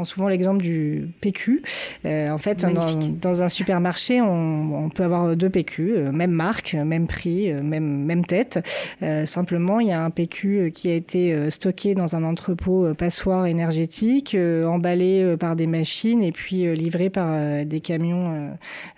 prends souvent l'exemple du PQ. en fait, dans, un supermarché, on, peut avoir deux PQ, même marque, même prix, même, même tête. simplement, il y a un PQ qui a été stocké dans un entrepôt passoire énergétique, emballé par des machines et puis livré par des camions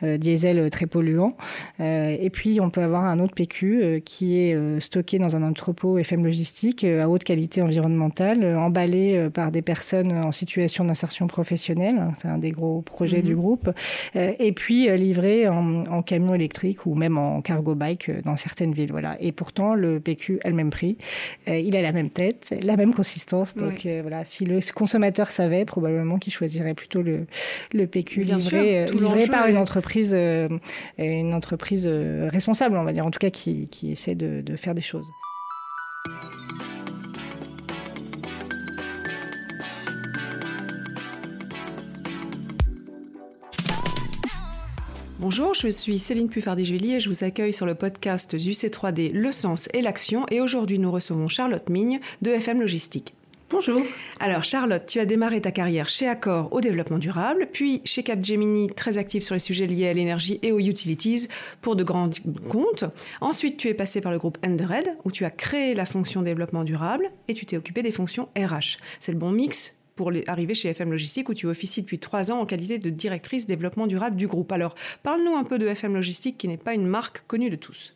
diesel très polluants. et puis, on peut avoir un autre PQ qui est stocké dans un entrepôt FM logistique à haute qualité environnementale, emballé par des personnes en situation d'insertion professionnelle. Hein, c'est un des gros projets du mhm. groupe. Euh, et puis euh, livré en, camion électrique ou même en cargo bike euh, dans certaines villes. Voilà. Et pourtant, le PQ a le même prix. il a la même tête, la même consistance. Donc voilà, si le consommateur savait, probablement qu'il choisirait plutôt le, le PQ livré, livré par une entreprise, une entreprise responsable, on va dire, en tout cas qui, qui essaie de, de faire des choses. Bonjour, je suis Céline Puffardi-Julie et je vous accueille sur le podcast UC3D Le Sens et l'Action. Et aujourd'hui, nous recevons Charlotte Migne de FM Logistique. Bonjour. Alors Charlotte, tu as démarré ta carrière chez Accor au développement durable, puis chez Capgemini, très active sur les sujets liés à l'énergie et aux utilities pour de grands comptes. Ensuite, tu es passé par le groupe Endered, où tu as créé la fonction développement durable et tu t'es occupé des fonctions RH. C'est le bon mix pour arriver chez FM Logistique où tu officies depuis trois ans en qualité de directrice développement durable du groupe. Alors, parle-nous un peu de FM Logistique qui n'est pas une marque connue de tous.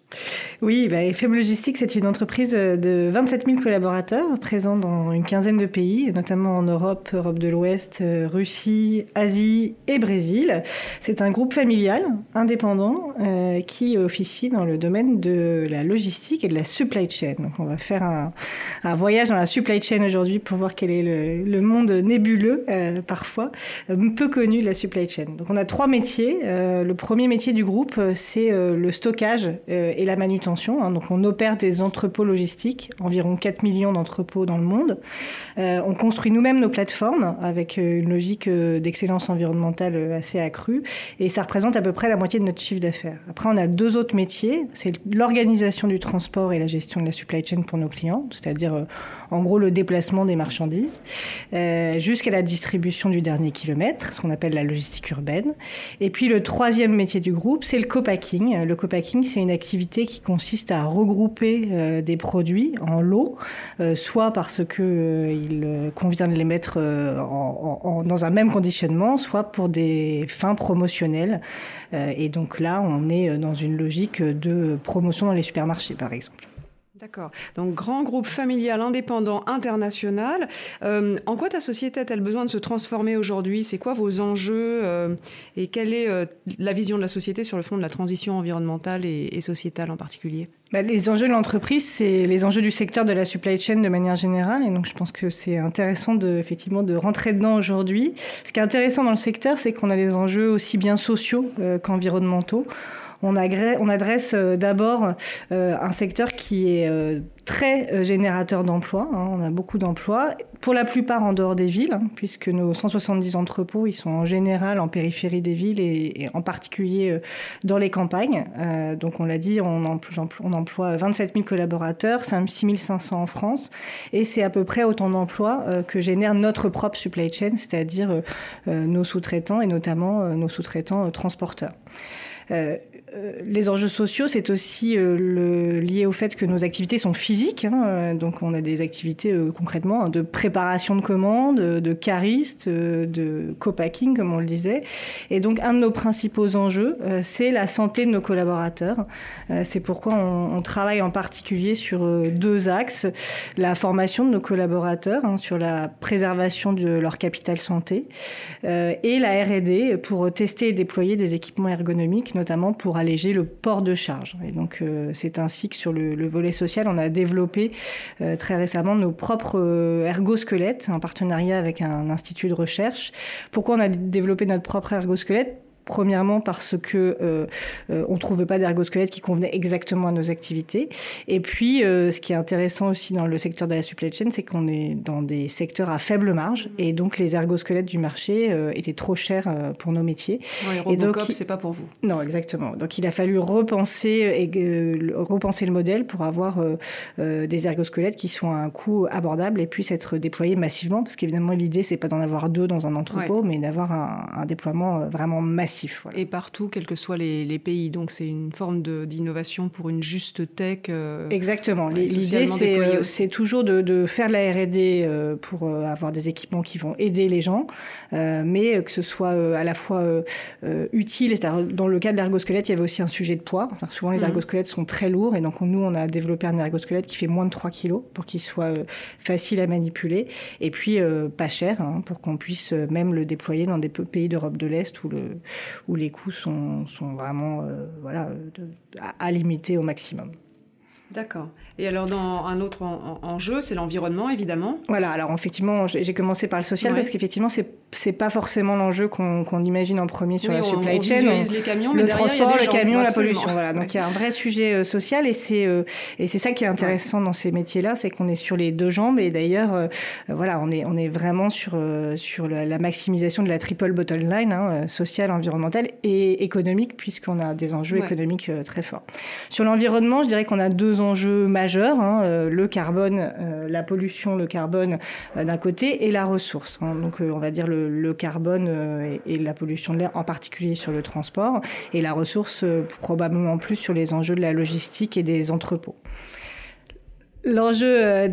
Oui, bah, FM Logistique, c'est une entreprise de 27 000 collaborateurs présents dans une quinzaine de pays, notamment en Europe, Europe de l'Ouest, euh, Russie, Asie et Brésil. C'est un groupe familial, indépendant, euh, qui officie dans le domaine de la logistique et de la supply chain. Donc, on va faire un, voyage dans la supply chain aujourd'hui pour voir quel est le, monde nébuleux, euh, parfois, peu connu de la supply chain. Donc, on a trois métiers. le premier métier du groupe, c'est le stockage et la manutention. Hein. Donc on opère des entrepôts logistiques, environ 4 millions d'entrepôts dans le monde. Euh, on construit nous-mêmes nos plateformes avec euh, une logique euh, d'excellence environnementale assez accrue et ça représente à peu près la moitié de notre chiffre d'affaires. Après on a deux autres métiers, c'est l'organisation du transport et la gestion de la supply chain pour nos clients, c'est-à-dire en gros le déplacement des marchandises, jusqu'à la distribution du dernier kilomètre, ce qu'on appelle la logistique urbaine. Et puis le troisième métier du groupe, c'est le co-packing. Le co-packing, c'est une activité qui consiste à regrouper euh, des produits en lots, euh, soit parce qu'il euh, convient de les mettre dans un même conditionnement, soit pour des fins promotionnelles. et donc là, on est dans une logique de promotion dans les supermarchés, par exemple. D'accord. Donc, grand groupe familial, indépendant, international. Euh, en quoi ta société a-t-elle besoin de se transformer aujourd'hui? C'est quoi vos enjeux euh, Et quelle est euh, la vision de la société sur le fond de la transition environnementale et, sociétale en particulier? Bah, Les enjeux de l'entreprise, c'est les enjeux du secteur de la supply chain de manière générale. Et donc, je pense que c'est intéressant de, effectivement de rentrer dedans aujourd'hui. Ce qui est intéressant dans le secteur, c'est qu'on a des enjeux aussi bien sociaux qu'environnementaux on, adresse euh, d'abord euh, un secteur qui est euh, très générateur d'emplois. Hein. on a beaucoup d'emplois, pour la plupart en dehors des villes, hein, puisque nos 170 entrepôts, ils sont en général en périphérie des villes et, en particulier dans les campagnes. donc on l'a dit, on, emploie 27 000 collaborateurs, 6 500 en France, et c'est à peu près autant d'emplois que génère notre propre supply chain, c'est-à-dire nos sous-traitants et notamment nos sous-traitants transporteurs. Euh, euh, les enjeux sociaux, c'est aussi euh, lié au fait que nos activités sont physiques. Hein, donc, on a des activités concrètement hein, de préparation de commandes, de caristes, de co-packing, comme on le disait. Et donc, un de nos principaux enjeux, c'est la santé de nos collaborateurs. c'est pourquoi on, travaille en particulier sur deux axes la formation de nos collaborateurs hein, sur la préservation de leur capital santé et la R&D pour tester et déployer des équipements ergonomiques notamment pour le port de charge. Et donc, euh, c'est ainsi que sur le, volet social, on a développé euh, très récemment nos propres euh, ergosquelettes en partenariat avec un institut de recherche. Pourquoi on a développé notre propre ergosquelette? Premièrement parce que euh, euh, on trouvait pas d'ergosquelette qui convenait exactement à nos activités. Et puis, euh, ce qui est intéressant aussi dans le secteur de la supply chain, c'est qu'on est dans des secteurs à faible marge, et donc les ergosquelettes du marché étaient trop chers pour nos métiers. Ouais, et donc, c'est pas pour vous. Non, exactement. Donc, il a fallu repenser et repenser le modèle pour avoir des ergosquelettes qui sont à un coût abordable et puissent être déployés massivement, parce qu'évidemment, l'idée c'est pas d'en avoir deux dans un entrepôt, mais d'avoir un, un déploiement vraiment massif et partout, quels que soient les, pays. Donc c'est une forme d'innovation pour une juste tech. Euh, Exactement. L'idée, euh, c'est toujours de, faire de la RD euh, pour avoir des équipements qui vont aider les gens, mais que ce soit à la fois utile. Dans le cas de l'ergosquelette, il y avait aussi un sujet de poids. Souvent, les mhm. ergosquelettes sont très lourds et donc nous, on a développé un ergosquelette qui fait moins de 3 kg pour qu'il soit facile à manipuler et puis pas cher hein, pour qu'on puisse même le déployer dans des pays d'Europe de l'Est où le, où les coûts sont, vraiment euh, voilà, à, limiter au maximum. D'accord. Et alors, dans un autre enjeu, c'est l'environnement, évidemment. Voilà, alors effectivement, j'ai commencé par le social parce qu'effectivement, c'est c'est pas forcément l'enjeu qu'on imagine en premier sur la supply chain. On les camions, le transport, le camion, la pollution. Voilà. Donc il y a un vrai sujet euh, social et c'est euh, et c'est ça qui est intéressant dans ces métiers-là, c'est qu'on est sur les deux jambes et d'ailleurs euh, voilà, on est on est vraiment sur sur la, maximisation de la triple bottom line, hein, sociale, environnementale et économique puisqu'on a des enjeux économiques très forts. Sur l'environnement, je dirais qu'on a deux enjeux majeurs hein, le carbone, la pollution, le carbone d'un côté et la ressource. Hein. donc on va dire le carbone euh, et, la pollution de l'air, en particulier sur le transport, et la ressource euh, probablement plus sur les enjeux de la logistique et des entrepôts. L'enjeu euh,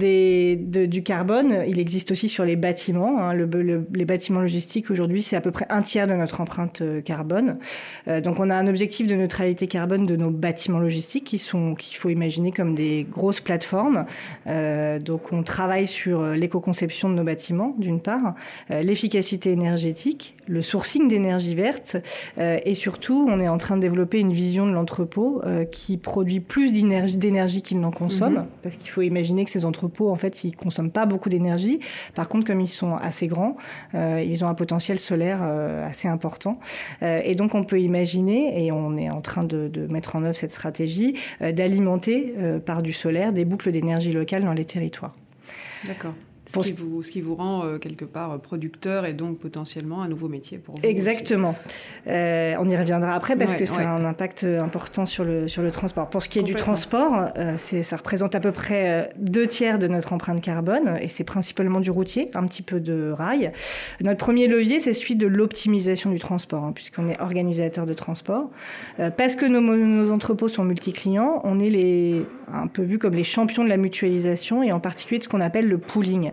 du carbone, il existe aussi sur les bâtiments. Hein. les bâtiments logistiques, aujourd'hui, c'est à peu près un tiers de notre empreinte euh, carbone. Euh, donc, on a un objectif de neutralité carbone de nos bâtiments logistiques qui sont, qu'il faut imaginer comme des grosses plateformes. donc, on travaille sur l'éco-conception de nos bâtiments, d'une part, l'efficacité énergétique, le sourcing d'énergie verte, et surtout, on est en train de développer une vision de l'entrepôt qui produit plus d'énergie qu'il n'en consomme, mm-hmm. parce qu'il faut imaginer que ces entrepôts, en fait, ils consomment pas beaucoup d'énergie. Par contre, comme ils sont assez grands, euh, ils ont un potentiel solaire euh, assez important. Euh, et donc, on peut imaginer, et on est en train de, de mettre en œuvre cette stratégie, d'alimenter par du solaire des boucles d'énergie locales dans les territoires. D'accord. Ce qui, vous, ce qui, vous, rend euh, quelque part producteur et donc potentiellement un nouveau métier pour vous. Exactement. Euh, on y reviendra après parce que ça a un impact important sur le, sur le transport. Pour ce qui est du transport, euh, ça représente à peu près deux tiers de notre empreinte carbone et c'est principalement du routier, un petit peu de rail. Notre premier levier, c'est celui de l'optimisation du transport, hein, puisqu'on est organisateur de transport. parce que nos, nos, entrepôts sont multi-clients, on est les, un peu vu comme les champions de la mutualisation et en particulier de ce qu'on appelle le pooling.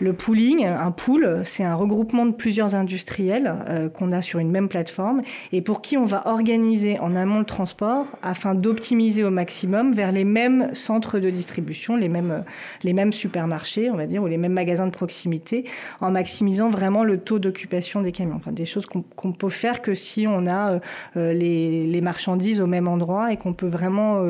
Le pooling, un pool, c'est un regroupement de plusieurs industriels euh, qu'on a sur une même plateforme et pour qui on va organiser en amont le transport afin d'optimiser au maximum vers les mêmes centres de distribution, les mêmes, supermarchés, on va dire, ou les mêmes magasins de proximité, en maximisant vraiment le taux d'occupation des camions. Enfin, des choses qu'on peut faire que si on a euh, euh, les, marchandises au même endroit et qu'on peut vraiment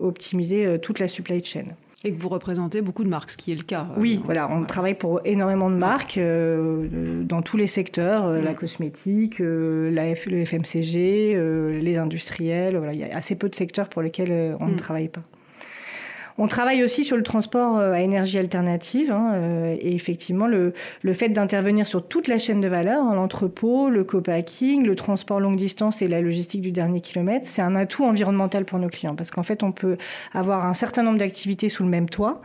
optimiser toute la supply chain. Et que vous représentez beaucoup de marques, ce qui est le cas. Oui, euh, voilà, on travaille pour énormément de marques euh, dans tous les secteurs, euh, la mm. cosmétique, la F, le FMCG, les industriels. Voilà, il y a assez peu de secteurs pour lesquels on ne mm. travaille pas. On travaille aussi sur le transport euh, à énergie alternative hein, euh, et effectivement le, fait d'intervenir sur toute la chaîne de valeur, hein, l'entrepôt, le co-packing, le transport longue distance et la logistique du dernier kilomètre, c'est un atout environnemental pour nos clients parce qu'en fait on peut avoir un certain nombre d'activités sous le même toit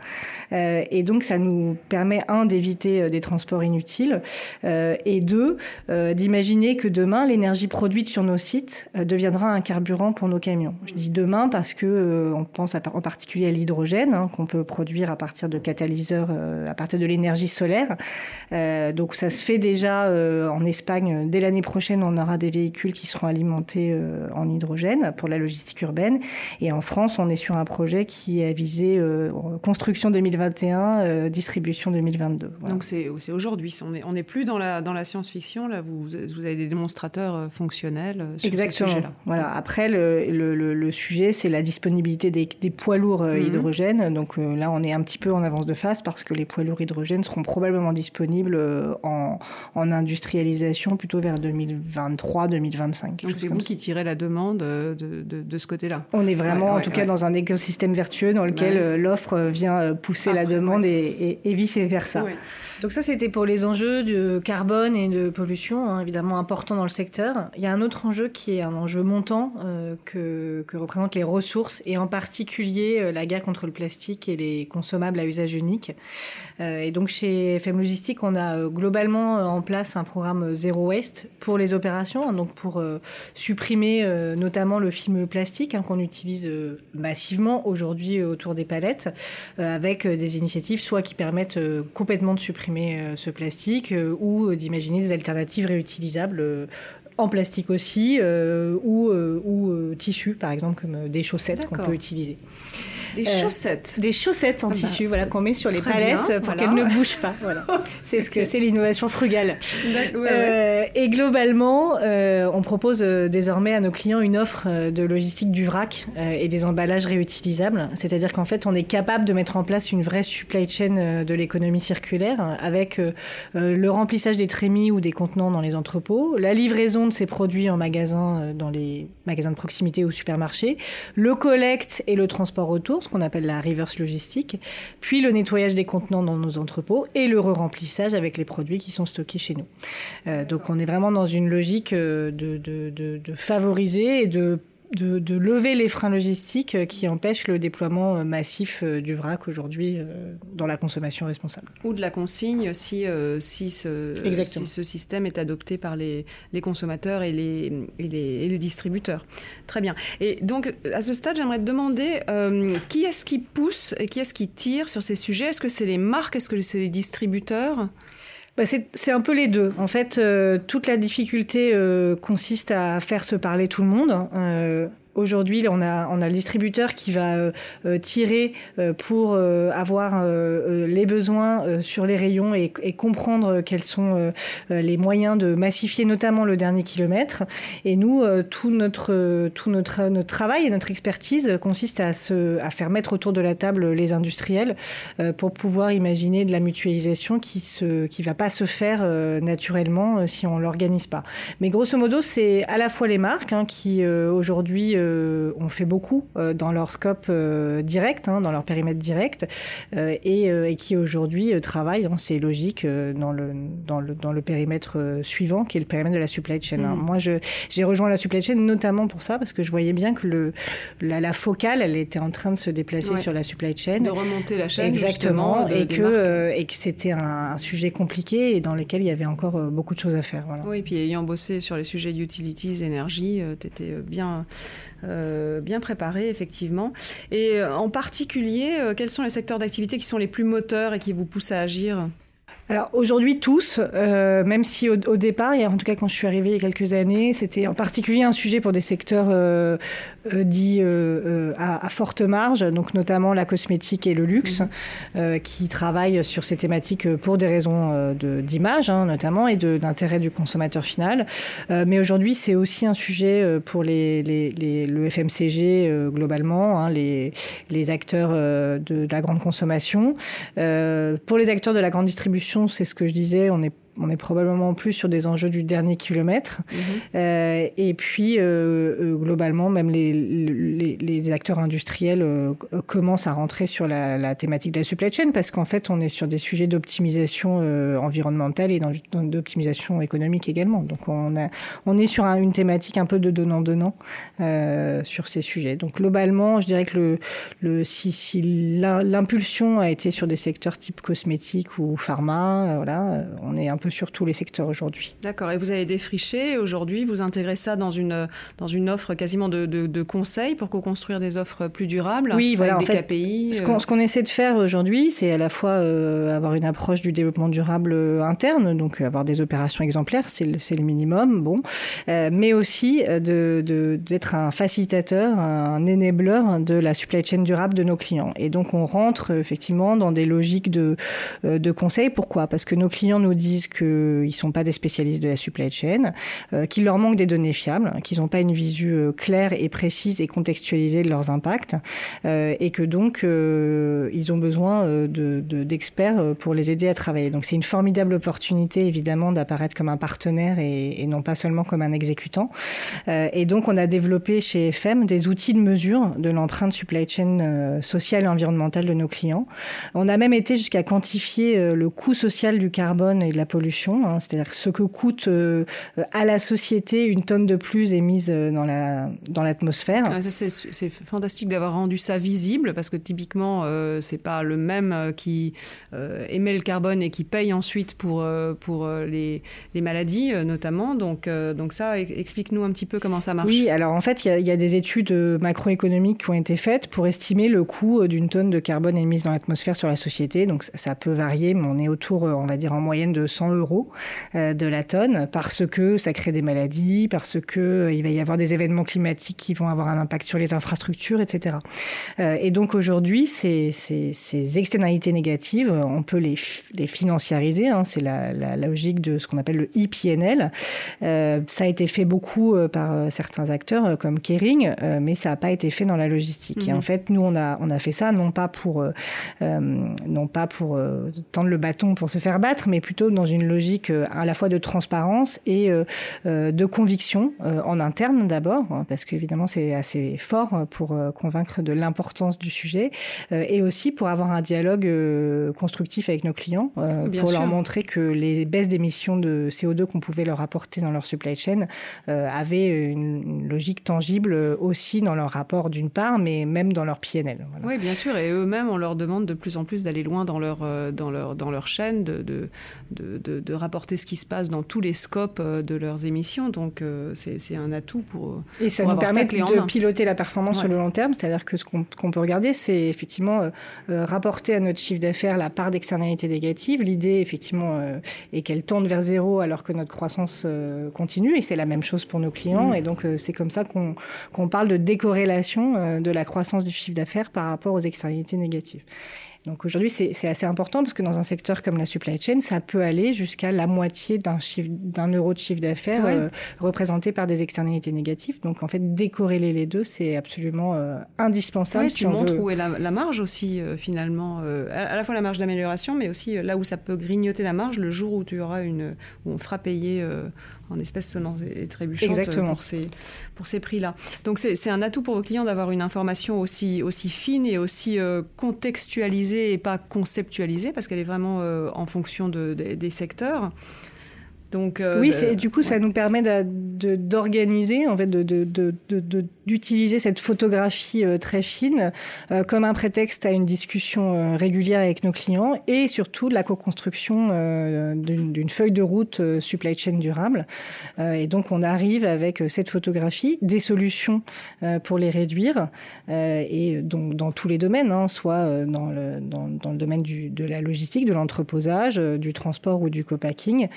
euh, et donc ça nous permet un d'éviter des transports inutiles et deux d'imaginer que demain l'énergie produite sur nos sites deviendra un carburant pour nos camions. Je dis demain parce que on pense en particulier à l'hydrogène Hein, qu'on peut produire à partir de catalyseurs, euh, à partir de l'énergie solaire. Euh, donc ça se fait déjà euh, en Espagne. Dès l'année prochaine, on aura des véhicules qui seront alimentés en hydrogène pour la logistique urbaine. Et en France, on est sur un projet qui est visé construction 2021, distribution 2022. Donc c'est aujourd'hui. On n'est on est plus dans la, dans la science-fiction. Là, vous, vous avez des démonstrateurs fonctionnels sur Exactement. ce sujet-là. Voilà. Après, le, le, le sujet, c'est la disponibilité des, des poids lourds hydrogène hydrogène. Donc là, on est un petit peu en avance de phase parce que les poids lourds hydrogène seront probablement disponibles en, industrialisation plutôt vers 2023-2025. Donc c'est vous qui tirez la demande de, ce côté-là On est vraiment, en tout cas, dans un écosystème vertueux dans lequel l'offre vient pousser la demande et, et, vice-versa. Donc ça, c'était pour les enjeux de carbone et de pollution, hein, évidemment importants dans le secteur. Il y a un autre enjeu qui est un enjeu montant euh, que, que, représentent les ressources et en particulier euh, la guerre contre le plastique et les consommables à usage unique. Euh, et donc chez FM Logistique, on a euh, globalement en place un programme zéro waste pour les opérations, hein, donc pour supprimer notamment le film plastique hein, qu'on utilise massivement aujourd'hui autour des palettes, avec des initiatives soit qui permettent complètement de supprimer euh, ce plastique euh, ou euh, d'imaginer des alternatives réutilisables en plastique aussi ou, ou tissu par exemple comme des chaussettes qu'on peut utiliser. Des euh, chaussettes. Des chaussettes en ah bah, tissu, voilà, qu'on met sur les palettes pour qu'elles ne bougent pas. Voilà. C'est ce que c'est l'innovation frugale. Euh, et globalement, euh, on propose désormais à nos clients une offre de logistique du vrac et des emballages réutilisables. C'est-à-dire qu'en fait, on est capable de mettre en place une vraie supply chain de l'économie circulaire avec le remplissage des trémies ou des contenants dans les entrepôts, la livraison de ces produits en magasin dans les magasins de proximité ou supermarchés, le collecte et le transport qu'on appelle la reverse logistique, puis le nettoyage des contenants dans nos entrepôts et le re-remplissage avec les produits qui sont stockés chez nous. Euh, donc on est vraiment dans une logique euh, de favoriser et de de, lever les freins logistiques euh, qui empêchent le déploiement euh, massif euh, du vrac aujourd'hui dans la consommation responsable. Ou de la consigne si, si, ce, ce, système est adopté par les, consommateurs et les, les, distributeurs. Très bien. Et donc, à ce stade, j'aimerais te demander qui est-ce qui pousse et qui est-ce qui tire sur ces sujets? Est-ce que c'est les marques? Est-ce que c'est les distributeurs? Bah, c'est un peu les deux. En fait, euh, toute la difficulté euh, consiste à faire se parler tout le monde. Aujourd'hui, on a, le distributeur qui va euh, euh, tirer euh, pour avoir les besoins sur les rayons et, comprendre quels sont les moyens de massifier notamment le dernier kilomètre. Et nous, tout, notre, tout notre, notre travail et notre expertise consiste à, se, à faire mettre autour de la table les industriels pour pouvoir imaginer de la mutualisation qui ne qui va pas se faire naturellement si on l'organise pas. Mais grosso modo, c'est à la fois les marques hein, qui aujourd'hui euh, ont fait beaucoup euh, dans leur scope euh, direct, hein, dans leur périmètre direct, et, qui aujourd'hui travaillent dans ces logiques dans, le, dans, le, dans le périmètre suivant, qui est le périmètre de la supply chain. Hein. Mm. Moi, j'ai rejoint la supply chain notamment pour ça, parce que je voyais bien que le, la, focale, elle était en train de se déplacer sur la supply chain. De remonter la chaîne, Exactement, et, que, et que c'était un, sujet compliqué et dans lequel il y avait encore beaucoup de choses à faire. Voilà. Oui, et puis ayant bossé sur les sujets d'utilities, énergie, tu étais bien euh, bien préparé, effectivement. Et euh, en particulier, euh, quels sont les secteurs d'activité qui sont les plus moteurs et qui vous poussent à agir? Alors aujourd'hui tous, euh, même si au, départ, en tout cas quand je suis arrivée il y a quelques années, c'était en particulier un sujet pour des secteurs euh, euh, dits à, forte marge, donc notamment la cosmétique et le luxe, mmh. qui travaillent sur ces thématiques pour des raisons d'image hein, notamment et d'intérêt du consommateur final. mais aujourd'hui, c'est aussi un sujet pour les, les, le FMCG globalement, hein, les, les acteurs de la grande consommation. pour les acteurs de la grande distribution, c'est ce que je disais, on est on est probablement plus sur des enjeux du dernier kilomètre. Mhm. Euh, et puis, euh, euh, globalement, même les, les, acteurs industriels commencent à rentrer sur la, thématique de la supply chain parce qu'en fait, on est sur des sujets d'optimisation environnementale et d'optimisation économique également. Donc, on, a, on est sur une thématique un peu de donnant-donnant sur ces sujets. Donc, globalement, je dirais que le, le, si, si l'impulsion a été sur des secteurs type cosmétique ou pharma, voilà, on est un peu sur tous les secteurs aujourd'hui. D'accord. Et vous avez défriché aujourd'hui, vous intégrez ça dans une, dans une offre quasiment de, de, conseils pour co-construire des offres plus durables Oui, voilà. Avec des KPI. Euh. Ce qu'on essaie de faire aujourd'hui, c'est à la fois euh, avoir une approche du développement durable euh, interne, donc avoir des opérations exemplaires, c'est le, le, minimum, bon, mais aussi d'être de, un facilitateur, un enabler de la supply chain durable de nos clients. Et donc on rentre effectivement dans des logiques de, de conseils. Pourquoi? Parce que nos clients nous disent qu'ils ne sont pas des spécialistes de la supply chain, qu'il leur manque des données fiables, qu'ils n'ont pas une visu claire et précise et contextualisée de leurs impacts, et que donc ils ont besoin d'experts pour les aider à travailler. Donc c'est une formidable opportunité évidemment d'apparaître comme un partenaire et, non pas seulement comme un exécutant. et donc on a développé chez FM des outils de mesure de l'empreinte supply chain sociale et environnementale de nos clients. On a même été jusqu'à quantifier euh, le coût social du carbone et de la pollution, hein, c'est-à-dire ce que coûte euh, à la société une tonne de plus émise euh, dans la dans l'atmosphère. c'est fantastique d'avoir rendu ça visible parce que typiquement c'est pas le même qui émet le carbone et qui paye ensuite pour pour les, les maladies notamment. Donc donc ça explique-nous un petit peu comment ça marche. Oui, alors en fait il y, y, a des études macroéconomiques qui ont été faites pour estimer le coût d'une tonne de carbone émise dans l'atmosphère sur la société. Donc ça peut varier, mais on est autour, euh, on va dire en moyenne de 100 euros euh, de la tonne, parce que ça crée des maladies, parce que euh, il va y avoir des événements climatiques qui vont avoir un impact sur les infrastructures, etc. Et donc aujourd'hui, ces, ces, externalités négatives, on peut les, les financiariser. Hein, c'est la, logique de ce qu'on appelle le IPNL. ça a été fait beaucoup par certains acteurs comme Kering, mais ça n'a pas été fait dans la logistique. Et en mhm. fait, nous, on a, on a fait ça non pas pour, non pas pour euh, tendre le bâton pour se faire battre, mais plutôt dans une logique euh, à la fois de transparence et euh, de conviction en interne d'abord, hein, parce qu'évidemment c'est assez fort pour convaincre de l'importance du sujet, et aussi pour avoir un dialogue constructif avec nos clients, pour leur montrer que les baisses d'émissions de CO2 qu'on pouvait leur apporter dans leur supply chain avaient une, logique tangible aussi dans leur rapport d'une part, mais même dans leur PNL. Oui, bien sûr, et eux-mêmes, on leur demande de plus en plus d'aller loin dans leur, euh, dans leur, dans leur chaîne, de, de, de, de, rapporter ce qui se passe dans tous les scopes euh, de leurs émissions. Donc euh, c'est un atout pour. Et ça nous permet de piloter la performance sur le long terme. C'est-à-dire que ce qu'on peut regarder, c'est effectivement rapporter à notre chiffre d'affaires la part d'externalité négative. L'idée, effectivement, est qu'elle tende vers zéro alors que notre croissance continue. Et c'est la même chose pour nos clients. Mm. Et donc, c'est comme ça qu'on parle de décorrélation de la croissance du chiffre d'affaires par rapport aux externalités négatives. Donc aujourd'hui, c'est assez important parce que dans un secteur comme la supply chain, ça peut aller jusqu'à la moitié d'un euro de chiffre d'affaires euh, représenté par des externalités négatives. Donc en fait, décorréler les deux, c'est absolument euh, indispensable. Oui, tu montres où est la, marge aussi euh, finalement, à, la fois la marge d'amélioration, mais aussi là où ça peut grignoter la marge le jour où tu auras une, où on fera payer en espèces sonnantes et trébuchantes Exactement. pour ces, pour ces prix-là. Donc c'est un atout pour vos clients d'avoir une information aussi, aussi fine et aussi euh, contextualisée et pas conceptualisée, parce qu'elle est vraiment euh, en fonction de, des secteurs. Donc, euh, oui, du coup, ça nous permet d'organiser, en fait, d'utiliser cette photographie euh, très fine euh, comme un prétexte à une discussion régulière avec nos clients et surtout de la co-construction d'une feuille de route supply chain durable. et donc, on arrive avec cette photographie des solutions pour les réduire et donc dans tous les domaines, hein, soit dans le, dans, dans le domaine du, de la logistique, de l'entreposage, du transport ou du co-packing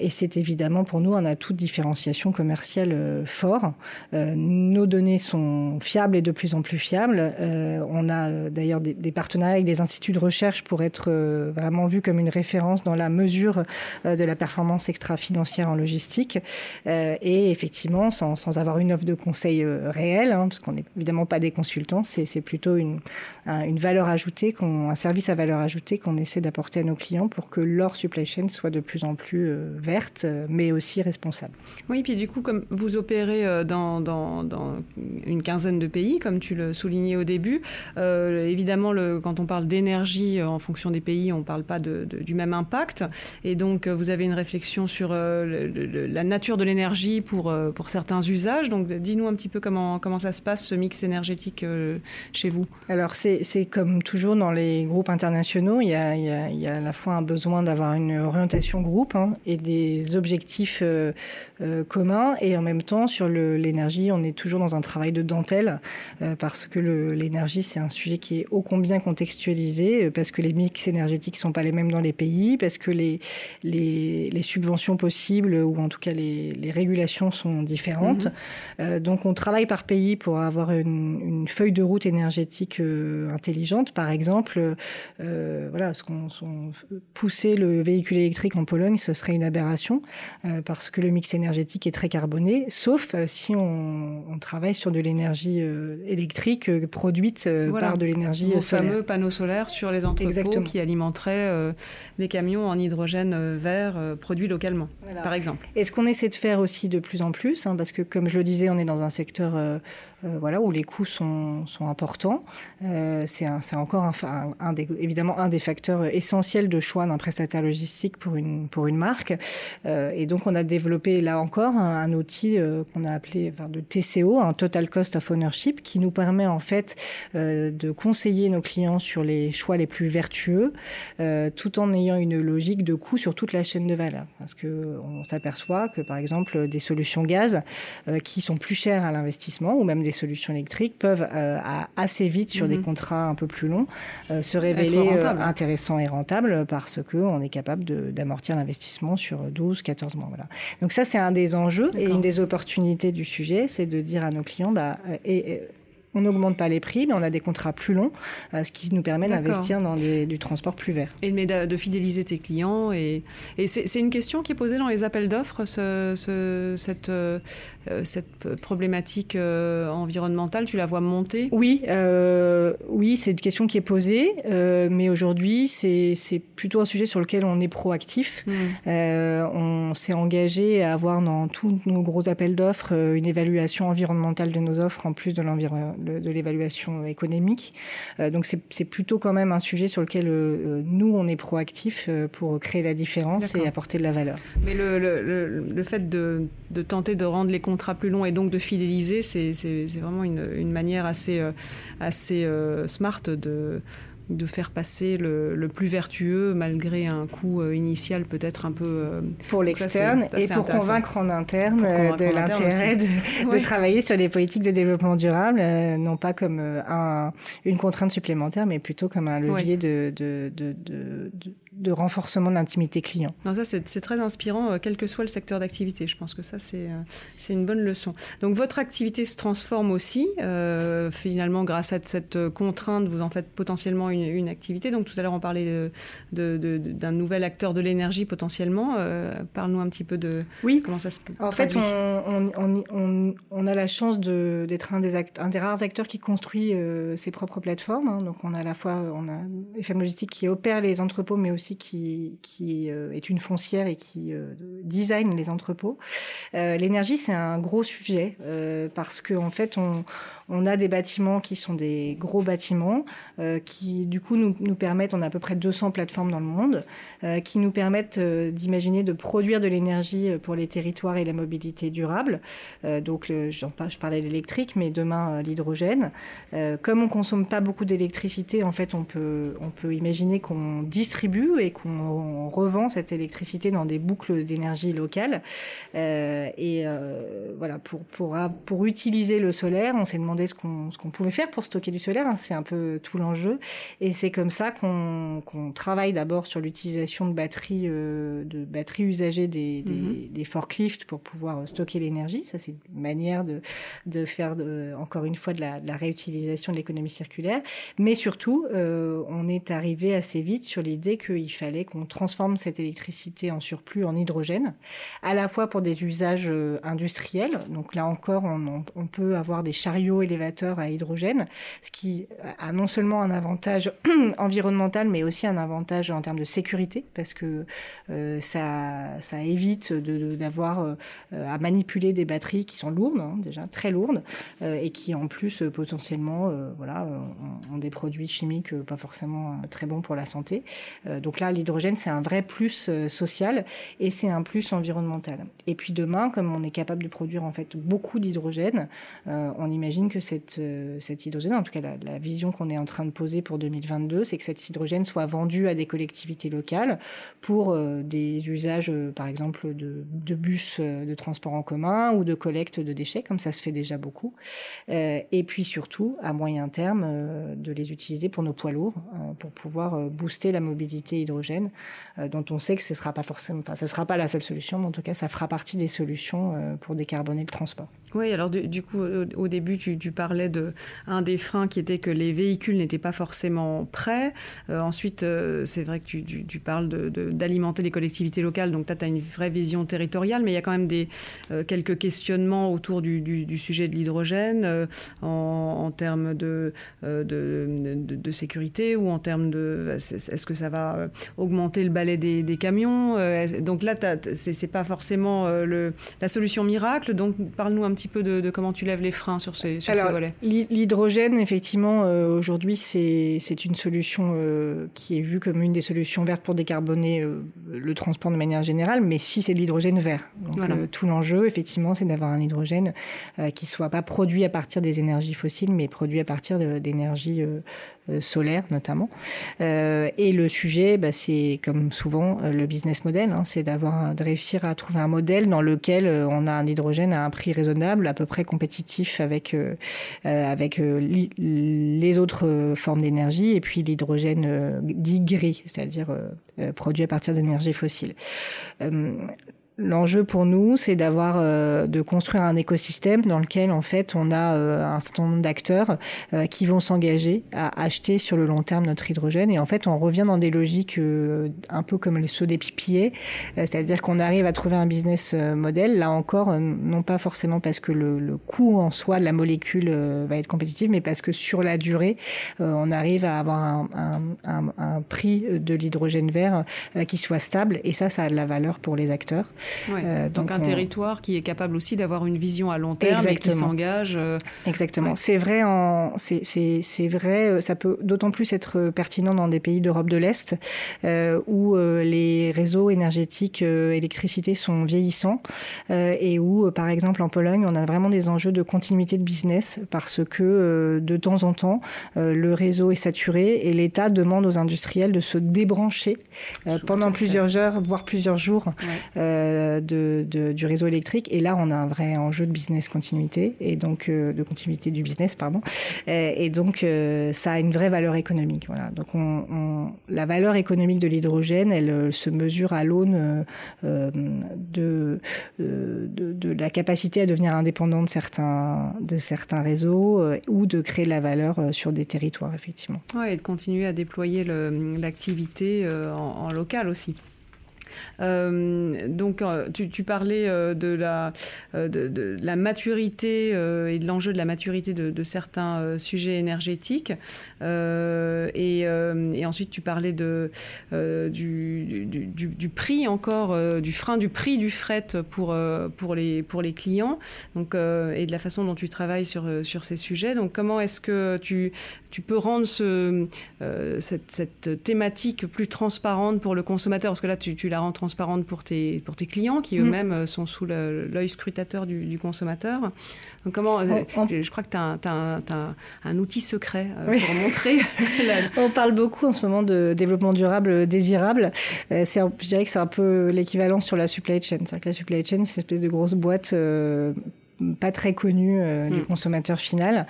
et c'est évidemment pour nous un atout de différenciation commerciale euh, fort. Euh, nos données sont fiables et de plus en plus fiables. Euh, on a d'ailleurs des, partenariats avec des instituts de recherche pour être vraiment vus comme une référence dans la mesure de la performance extra-financière en logistique. et effectivement, sans, avoir une offre de conseil réelle, hein, parce qu'on n'est évidemment pas des consultants, c'est plutôt une, valeur ajoutée, un service à valeur ajoutée qu'on essaie d'apporter à nos clients pour que leur supply chain soit de plus en plus mais aussi responsable. Oui, puis du coup, comme vous opérez euh, dans, dans, dans une quinzaine de pays, comme tu le soulignais au début, euh, évidemment, le, quand on parle d'énergie euh, en fonction des pays, on ne parle pas de, du même impact. Et donc, vous avez une réflexion sur la nature de l'énergie pour, pour certains usages. Donc, dis-nous un petit peu comment, comment ça se passe, ce mix énergétique chez vous. Alors, c'est comme toujours dans les groupes internationaux, il y a, il y a, il y a à la fois un besoin d'avoir une orientation groupe hein, et des des objectifs communs et en même temps sur l'énergie, on est toujours dans un travail de dentelle parce que l'énergie c'est un sujet qui est ô combien contextualisé parce que les mix énergétiques sont pas les mêmes dans les pays, parce que les, les, les subventions possibles ou en tout cas les, les régulations sont différentes. Mhm. donc on travaille par pays pour avoir une, une feuille de route énergétique intelligente. Par exemple, euh, voilà, ce qu'on pousser le véhicule électrique en Pologne, ce serait une aberration euh, parce que le mix énergétique est très carboné, sauf euh, si on, travaille sur de l'énergie électrique produite par de l'énergie solaire. fameux panneaux solaires sur les entrepôts qui alimenteraient les camions en hydrogène vert produit localement, par exemple. Et ce qu'on essaie de faire aussi de plus en plus, hein, parce que comme je le disais, on est dans un secteur euh, voilà, où les coûts sont, sont importants. Euh, c'est encore un, des, évidemment un des facteurs essentiels de choix d'un prestataire logistique pour une, pour une marque. Euh, et donc, on a développé là encore un, outil qu'on a appelé de TCO, un Total Cost of Ownership, qui nous permet en fait de conseiller nos clients sur les choix les plus vertueux, tout en ayant une logique de coût sur toute la chaîne de valeur. Parce qu'on s'aperçoit que, par exemple, des solutions gaz qui sont plus chères à l'investissement, ou même des solutions électriques peuvent euh, assez vite sur des mhm. contrats un peu plus longs euh, se révéler euh, intéressants et rentables parce qu'on est capable d'amortir l'investissement sur 12, 14 mois. Voilà. Donc ça, c'est un des enjeux et une des opportunités du sujet, c'est de dire à nos clients, bah, et, on n'augmente pas les prix, mais on a des contrats plus longs, euh, ce qui nous permet d'investir dans du transport plus vert. Et de, de fidéliser tes clients. Et, et c'est une question qui est posée dans les appels d'offres, ce, cette, euh, cette problématique euh, environnementale, tu la vois monter? Oui, oui c'est une question qui est posée, mais aujourd'hui, c'est plutôt un sujet sur lequel on est proactif. Hmm. on s'est engagé à avoir dans tous nos gros appels d'offres une évaluation environnementale de nos offres en plus de l'environnement de l'évaluation économique. Euh, donc c'est plutôt quand même un sujet sur lequel euh, nous, on est proactif euh, pour créer la différence et apporter de la valeur. Mais le, le, le fait de, de, tenter de rendre les contrats plus longs et donc de fidéliser, c'est vraiment une, une, manière assez, assez smart de de faire passer le, plus vertueux malgré un coût euh, initial peut-être un peu euh, pour l'externe et pour convaincre en interne euh, de l'intérêt de, travailler sur les politiques de développement durable, non pas comme un, une contrainte supplémentaire, mais plutôt comme un levier de, de, de, renforcement de l'intimité client. Non, ça c'est très inspirant, quel que soit le secteur d'activité. Je pense que ça c'est c'est une bonne leçon. Donc votre activité se transforme aussi finalement grâce à cette contrainte, vous en faites potentiellement une une, activité. Donc tout à l'heure, on parlait d'un nouvel acteur de l'énergie potentiellement. Euh, parle-nous un petit peu de oui. comment ça se passe. En fait, on, a la chance d'être un des, un des rares acteurs qui construit euh, ses propres plateformes. Hein. Donc on a à la fois on a FM Logistique qui opère les entrepôts, mais aussi qui, qui euh, est une foncière et qui design les entrepôts. l'énergie, c'est un gros sujet parce qu'en en fait, on on a des bâtiments qui sont des gros bâtiments euh, qui, du coup, nous, permettent, on a à peu près 200 plateformes dans le monde, euh, qui nous permettent euh, d'imaginer de produire de l'énergie pour les territoires et la mobilité durable. donc, je, parlais de l'électrique, mais demain, l'hydrogène. comme on consomme pas beaucoup d'électricité, en fait, on peut, imaginer qu'on distribue et qu'on revend cette électricité dans des boucles d'énergie locales. et voilà, pour utiliser le solaire, on s'est demandé ce qu'on pouvait faire pour stocker du solaire. Hein. c'est un peu tout l'enjeu. Et c'est comme ça qu'on travaille d'abord sur l'utilisation de batteries, euh, de batteries usagées des, des, mm-hmm. forklifts pour pouvoir euh, stocker l'énergie. Ça, c'est une manière de, de faire, de, encore une fois, de la, de la réutilisation de l'économie circulaire. Mais surtout, euh, on est arrivé assez vite sur l'idée qu'il fallait qu'on transforme cette électricité en surplus en hydrogène, à la fois pour des usages industriels. Donc là encore, on, on peut avoir des chariots à hydrogène, ce qui a non seulement un avantage environnemental, mais aussi un avantage en termes de sécurité, parce que euh, ça, évite d'avoir euh, à manipuler des batteries qui sont lourdes, hein, déjà très lourdes, euh, et qui en plus potentiellement voilà, ont, des produits chimiques pas forcément très bons pour la santé. donc là, l'hydrogène, c'est un vrai plus social et c'est un plus environnemental. Et puis demain, comme on est capable de produire en fait beaucoup d'hydrogène, on imagine cette, cet hydrogène, en tout cas la, vision qu'on est en train de poser pour 2022, c'est que cet hydrogène soit vendu à des collectivités locales pour des usages, par exemple, de, de bus de transport en commun ou de collecte de déchets, comme ça se fait déjà beaucoup. et puis surtout, à moyen terme, de les utiliser pour nos poids lourds, pour pouvoir booster la mobilité hydrogène, dont on sait que ce ne sera pas forcément, enfin, ce sera pas la seule solution, mais en tout cas, ça fera partie des solutions euh, pour décarboner le transport. Oui, alors du, coup, au, début, tu, parlais de un des freins qui était que les véhicules n'étaient pas forcément prêts. Euh, ensuite, euh, c'est vrai que tu, tu parles d'alimenter les collectivités locales, donc tu as une vraie vision territoriale, mais il y a quand même des, quelques questionnements autour du, sujet de l'hydrogène en, termes de, de, sécurité ou en termes de... Est-ce que ça va augmenter le balai des, camions Donc là, c'est pas forcément le, la solution miracle. Donc parle-nous un petit peu de, comment tu lèves les freins sur ces, Alors. L'hydrogène, effectivement, euh, aujourd'hui, c'est une solution euh, qui est vue comme une des solutions vertes pour décarboner euh, le transport de manière générale, mais si c'est de l'hydrogène vert. Donc tout l'enjeu, effectivement, c'est d'avoir un hydrogène qui soit pas produit à partir des énergies fossiles, mais produit à partir d'énergies solaire notamment. Euh, et le sujet, bah, c'est comme souvent euh, le business model, hein, c'est d'avoir de réussir à trouver un modèle dans lequel on a un hydrogène à un prix raisonnable, à peu près compétitif avec avec les autres formes d'énergie, et puis l'hydrogène dit gris, c'est-à-dire produit à partir d'énergie fossile. L'enjeu pour nous, c'est d'avoir, euh, de construire un écosystème dans lequel en fait on a euh, un certain nombre d'acteurs euh, qui vont s'engager à acheter sur le long terme notre hydrogène. Et en fait, on revient dans des logiques un peu comme ceux des pipiers, c'est-à-dire qu'on arrive à trouver un business model. Là encore, non pas forcément parce que le, le coût en soi de la molécule va être compétitif, mais parce que sur la durée, on arrive à avoir un, un, un, un prix de l'hydrogène vert qui soit stable. Et ça, ça a de la valeur pour les acteurs. Euh, donc, un territoire qui est capable aussi d'avoir une vision à long terme et qui s'engage. Euh, Exactement. C'est vrai, en... c'est vrai, euh, ça peut d'autant plus être pertinent dans des pays d'Europe de l'Est où les réseaux énergétiques électricité sont vieillissants et où, par exemple, en Pologne, on a vraiment des enjeux de continuité de business parce que de temps en temps, le réseau est saturé et l'État demande aux industriels de se débrancher pendant plusieurs heures, voire plusieurs jours. Euh, du réseau électrique. Et là, on a un vrai enjeu de business continuité et donc euh, de continuité du business, pardon. Et, donc, euh, ça a une vraie valeur économique. Voilà. Donc, on, la valeur économique de l'hydrogène, elle se mesure à l'aune de, la capacité à devenir indépendant de certains, de certains réseaux ou de créer de la valeur sur des territoires, effectivement. Ouais, et de continuer à déployer l'activité en local aussi. Euh, donc, euh, tu, parlais euh, de, la, de, maturité et de l'enjeu de la maturité de, certains sujets énergétiques. Et, ensuite, tu parlais du, prix encore, du frein du prix du fret pour, les, clients donc, et de la façon dont tu travailles sur ces sujets. Donc, comment est-ce que tu, tu peux rendre ce, cette, cette, thématique plus transparente pour le consommateur Parce que là, tu, tu la rends transparente pour tes, pour tes clients qui mm. eux-mêmes euh, sont sous l'œil scrutateur du, consommateur. Donc comment, euh, je, crois que tu as, un outil secret euh, pour montrer. On parle beaucoup en ce moment de développement durable désirable. je dirais que c'est un peu l'équivalent sur la supply chain. C'est-à-dire que la supply chain, c'est une espèce de grosse boîte pas très connue du mm. consommateur final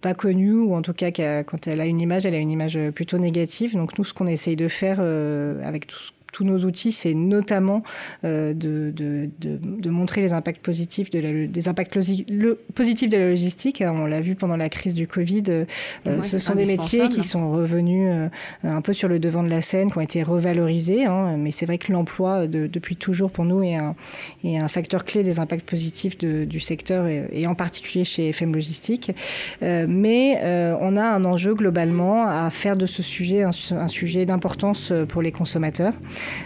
pas connue ou en tout cas quand elle a une image, elle a une image plutôt négative. Donc nous, ce qu'on essaye de faire avec tout ce tous nos outils, c'est notamment euh, de, de, de, montrer les impacts positifs de la, des impacts le, positifs de la logistique. On l'a vu pendant la crise du Covid. Euh, ce sont des métiers qui sont revenus euh, un peu sur le devant de la scène, qui ont été revalorisés. Hein, mais c'est vrai que l'emploi, depuis toujours pour nous, est un, est un facteur clé des impacts positifs du secteur et, en particulier chez FM Logistique. mais on a un enjeu globalement à faire de ce sujet un, un sujet d'importance pour les consommateurs.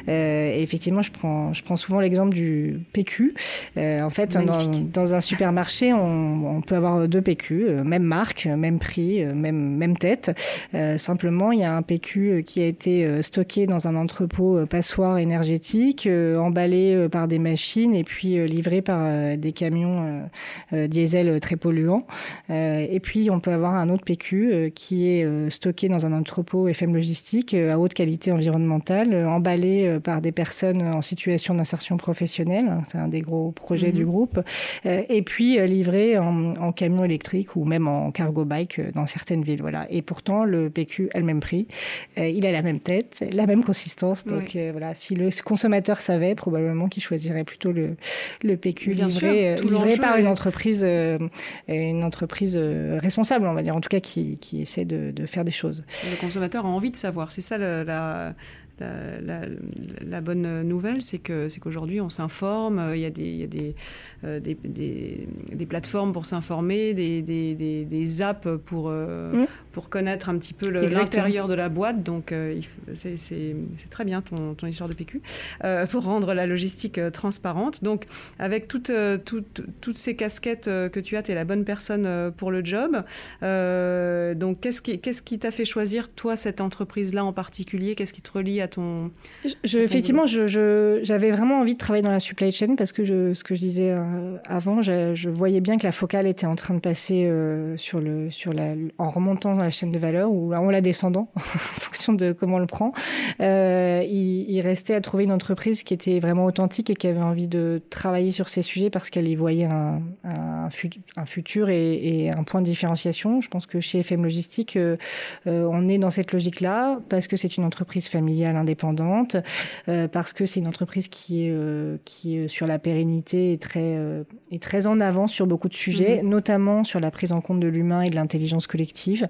Et effectivement, je prends, je prends souvent l'exemple du PQ. en fait, dans, un supermarché, on, on, peut avoir deux PQ, même marque, même prix, même, même tête. simplement, il y a un PQ qui a été stocké dans un entrepôt passoire énergétique, emballé par des machines et puis livré par des camions diesel très polluants. et puis, on peut avoir un autre PQ qui est stocké dans un entrepôt FM logistique à haute qualité environnementale, emballé par des personnes en situation d'insertion professionnelle. C'est un des gros projets du mhm. groupe. et puis livré en, en, camion électrique ou même en cargo bike dans certaines villes. Voilà. Et pourtant, le PQ a le même prix. il a la même tête, la même consistance. Donc voilà, si le consommateur savait, probablement qu'il choisirait plutôt le, le PQ livré, livré par une entreprise, une entreprise responsable, on va dire, en tout cas qui, qui essaie de, de, faire des choses. Le consommateur a envie de savoir. C'est ça la, la, bonne nouvelle, c'est que c'est qu'aujourd'hui on s'informe. Il y a des, y euh, plateformes pour s'informer, des, des, apps pour euh, mmh. Pour connaître un petit peu l'intérieur de la boîte. Donc euh, c'est très bien ton, ton, histoire de PQ pour rendre la logistique transparente. Donc avec toutes toutes toutes ces casquettes que tu as, tu es la bonne personne pour le job. donc qu'est-ce qui qui t'a fait choisir toi cette entreprise là en particulier? Qu'est-ce qui te relie ton. Je, effectivement, j'avais vraiment envie de travailler dans la supply chain parce que je, ce que je disais euh, avant, je, voyais bien que la focale était en train de passer euh, sur le, sur la, en remontant la chaîne de valeur ou en la descendant, en fonction de comment on le prend. Euh, il, restait à trouver une entreprise qui était vraiment authentique et qui avait envie de travailler sur ces sujets parce qu'elle y voyait un, un, futur et, un point de différenciation. Je pense que chez FM Logistique, on est dans cette logique-là parce que c'est une entreprise familiale indépendante, euh, parce que c'est une entreprise qui est, euh, qui est sur la pérennité et très, euh, est très en avance sur beaucoup de sujets, mhm. notamment sur la prise en compte de l'humain et de l'intelligence collective.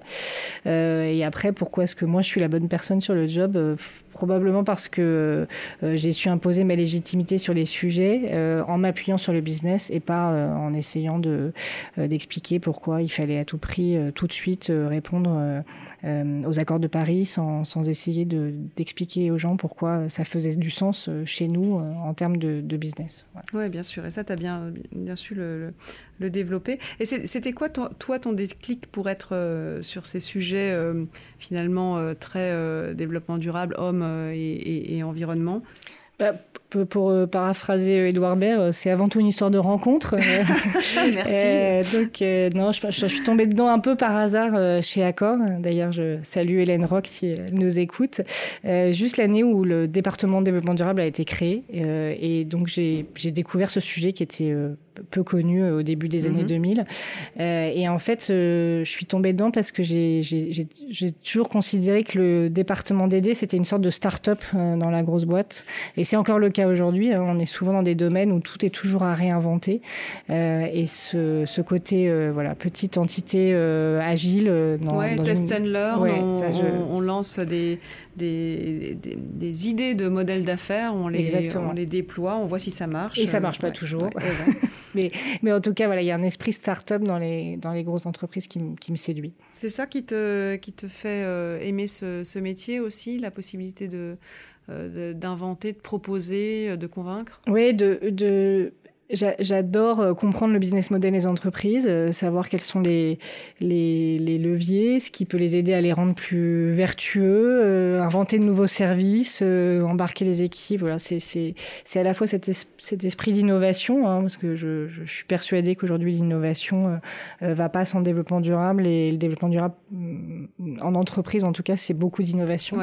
et après, pourquoi est-ce que moi je suis la bonne personne sur le job? Probablement parce que j'ai su imposer ma légitimité sur les sujets en m'appuyant sur le business et pas en essayant de d'expliquer pourquoi il fallait à tout prix tout de suite répondre euh, aux accords de Paris sans, sans essayer d'expliquer aux gens pourquoi ça faisait du sens euh, chez nous euh, en termes de, business. Oui, bien sûr. Et ça, tu as bien, bien su le, développer. Et c'était quoi, toi, ton déclic pour être sur ces sujets finalement très développement durable, homme et, et environnement? Bah, pour euh, paraphraser Edouard Baird, euh, c'est avant tout une histoire de rencontre. Merci. donc, non, je, je, suis tombée dedans un peu par hasard chez Accor. D'ailleurs, je salue Hélène Rock si elle nous écoute. juste l'année où le département de développement durable a été créé. et donc, j'ai découvert ce sujet qui était peu connu au début des années 2000. Mhm. et en fait, je suis tombée dedans parce que j'ai toujours considéré que le département d'aider, c'était une sorte de start-up dans la grosse boîte. Et c'est encore le cas aujourd'hui. Hein. On est souvent dans des domaines où tout est toujours à réinventer. Euh, et ce, ce côté, euh, voilà, petite entité euh, agile. Dans, ouais, test and learn. on, lance des, des, des, idées de modèles d'affaires, on les, on les déploie, on voit si ça marche. Et ça marche pas toujours. mais, mais en tout cas, voilà, il y a un esprit start-up dans les, dans les grosses entreprises qui, qui me séduit. C'est ça qui te, qui te fait aimer ce, ce métier aussi, la possibilité de euh, d'inventer, de proposer, euh, de convaincre? Oui, de, de J'adore euh, comprendre le business model des entreprises, euh, savoir quels sont les, les, les, leviers, ce qui peut les aider à les rendre plus vertueux, euh, inventer de nouveaux services, embarquer les équipes. Voilà, c'est à la fois cet, cet esprit d'innovation, hein, parce que je, je, suis persuadée qu'aujourd'hui l'innovation ne va pas sans développement durable et le développement durable mm, en entreprise, en tout cas, c'est beaucoup d'innovation.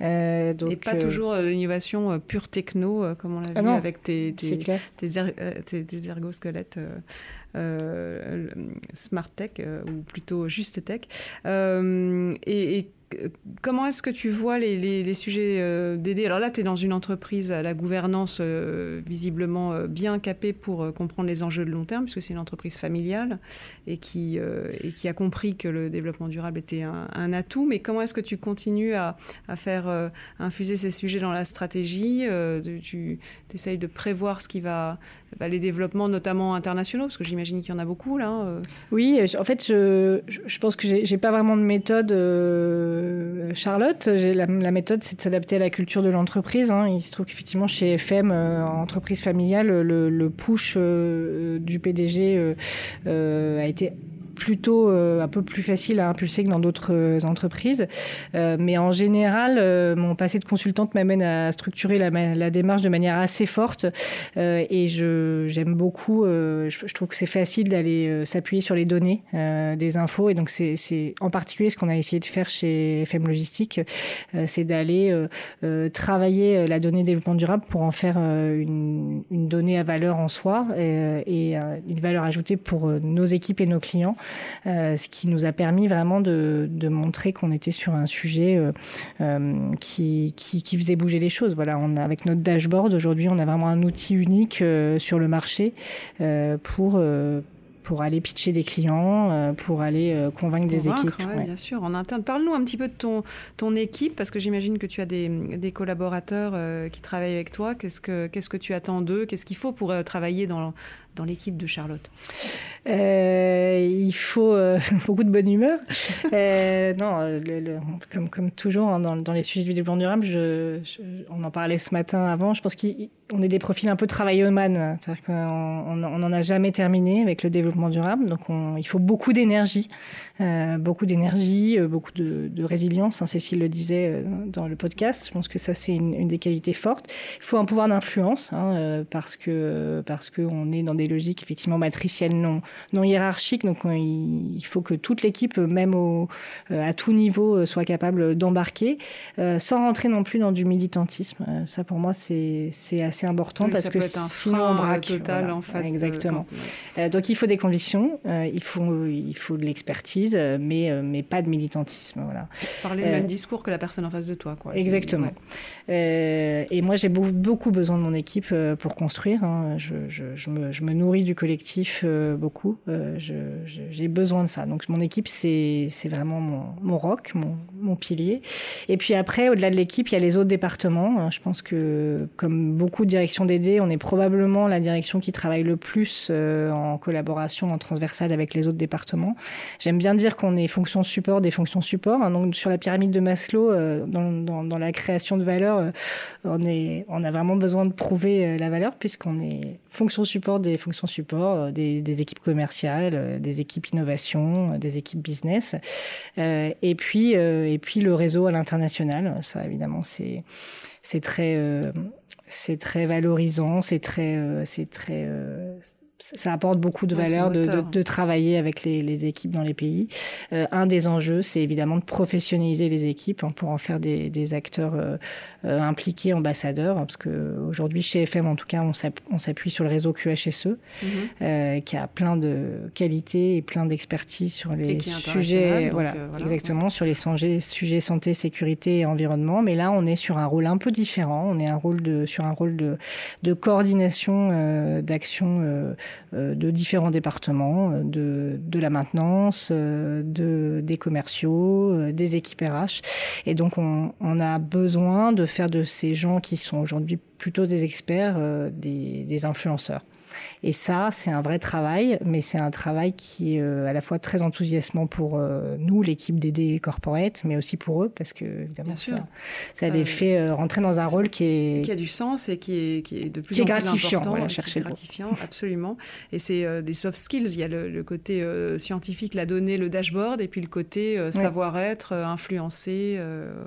et pas toujours l'innovation pure techno, comme on l'a ah vu avec tes, tes, tes des ergosquelettes euh, euh, smart tech euh, ou plutôt juste tech. et comment est-ce que tu vois les, sujets euh, d'aider? Alors là, tu es dans une entreprise à la gouvernance euh, visiblement euh, bien capée pour comprendre les enjeux de long terme, puisque c'est une entreprise familiale et qui, a compris que le développement durable était un, atout. Mais comment est-ce que tu continues à, faire infuser ces sujets dans la stratégie? Tu essayes de prévoir ce qui va, les développements, notamment internationaux, parce que j'imagine qu'il y en a beaucoup là. Oui, en fait, je, je pense que j'ai pas vraiment de méthode, Charlotte. La, méthode, c'est de s'adapter à la culture de l'entreprise. Hein. Il se trouve qu'effectivement, chez FM, entreprise familiale, le, le push du PDG a été plutôt euh, un peu plus facile à impulser que dans d'autres euh, entreprises. Euh, mais en général, mon passé de consultante m'amène à structurer la, démarche de manière assez forte. et j'aime beaucoup, je, trouve que c'est facile d'aller s'appuyer sur les données des infos. Et donc, c'est en particulier ce qu'on a essayé de faire chez FM Logistique, c'est d'aller travailler la donnée développement durable pour en faire une, une donnée à valeur en soi et une valeur ajoutée pour nos équipes et nos clients. Euh, ce qui nous a permis vraiment de, montrer qu'on était sur un sujet euh, euh, qui, qui, faisait bouger les choses. Voilà, on avec notre dashboard aujourd'hui, on a vraiment un outil unique sur le marché pour pour aller pitcher des clients, pour aller convaincre, des équipes. Bien sûr, en interne. Parle-nous un petit peu de ton, ton équipe, parce que j'imagine que tu as des, des collaborateurs qui travaillent avec toi. Qu'est-ce que, qu'est-ce que tu attends d'eux? Qu'est-ce qu'il faut pour travailler dans, dans l'équipe de Charlotte euh, Il faut euh, beaucoup de bonne humeur. Euh, non, comme, comme toujours hein, dans, dans, les sujets du développement durable, on en parlait ce matin avant, je pense qu'on est des profils un peu travailleux-man, c'est-à-dire qu'on n'en a jamais terminé avec le développement durable, donc il faut beaucoup d'énergie, beaucoup d'énergie, beaucoup de, résilience, hein, Cécile le disait dans le podcast, je pense que ça c'est une, des qualités fortes. Il faut un pouvoir d'influence, hein, parce que parce qu'on est dans des logiques effectivement matricielles non, non hiérarchiques. Donc il faut que toute l'équipe, même au, euh, à tout niveau, euh, soit capable d'embarquer, euh, sans rentrer non plus dans du militantisme. Ça pour moi c'est assez important parce que sinon on braque. total en face. Exactement. donc il faut des convictions, il faut il faut de l'expertise, mais mais pas de militantisme. Voilà. Parler le même discours que la personne en face de toi. Quoi. Exactement. et moi j'ai beaucoup besoin de mon équipe pour construire. Hein. Je, je, je, me, je me nourris du collectif euh, beaucoup. Euh, j'ai besoin de ça. Donc mon équipe, c'est vraiment mon, mon rock, mon, mon, pilier. Et puis après, au-delà de l'équipe, il y a les autres départements. Hein, je pense que comme beaucoup de directions d'aider, on est probablement la direction qui travaille le plus euh, en collaboration, en transversale avec les autres départements. J'aime bien dire qu'on est fonction support des fonctions support. Hein. donc sur la pyramide de Maslow, dans, dans, dans, la création de valeur, on, est, on a vraiment besoin de prouver la valeur puisqu'on est fonction support des fonctions support, euh, des, équipes commerciales, euh, des équipes innovation, euh, des équipes business, et puis et puis le réseau à l'international. Ça évidemment c'est c'est très c'est très valorisant, c'est très c'est très ça apporte beaucoup de valeur de, de, travailler avec les, les, équipes dans les pays. un des enjeux, c'est évidemment de professionnaliser les équipes hein, pour en faire des, des acteurs euh, impliqués ambassadeurs, parce qu'aujourd'hui, chez FM, en tout cas, on s'appuie sur le réseau QHSE, mhm. euh, qui a plein de qualités et plein d'expertise sur les sujets, voilà, euh, voilà, exactement, sur les sujets, sujets santé, sécurité et environnement. Mais là, on est sur un rôle un peu différent. On est un rôle de, sur un rôle de, de coordination euh, d'action euh, de différents départements, de, de la maintenance, de, des commerciaux, des équipes RH. Et donc, on, a besoin de faire de ces gens qui sont aujourd'hui plutôt des experts, euh, des, des, influenceurs. Et ça, c'est un vrai travail, mais c'est un travail qui est euh, à la fois très enthousiasmant pour euh, nous, l'équipe DD Corporate, mais aussi pour eux, parce que évidemment, ça, ça, les fait euh, rentrer dans un rôle qui est qui a du sens et qui est, qui est de plus en plus gratifiant, important, voilà, chercher gratifiant, absolument. Et c'est des soft skills. Il y a le, côté scientifique, la donnée, le dashboard, et puis le côté savoir-être, influencer,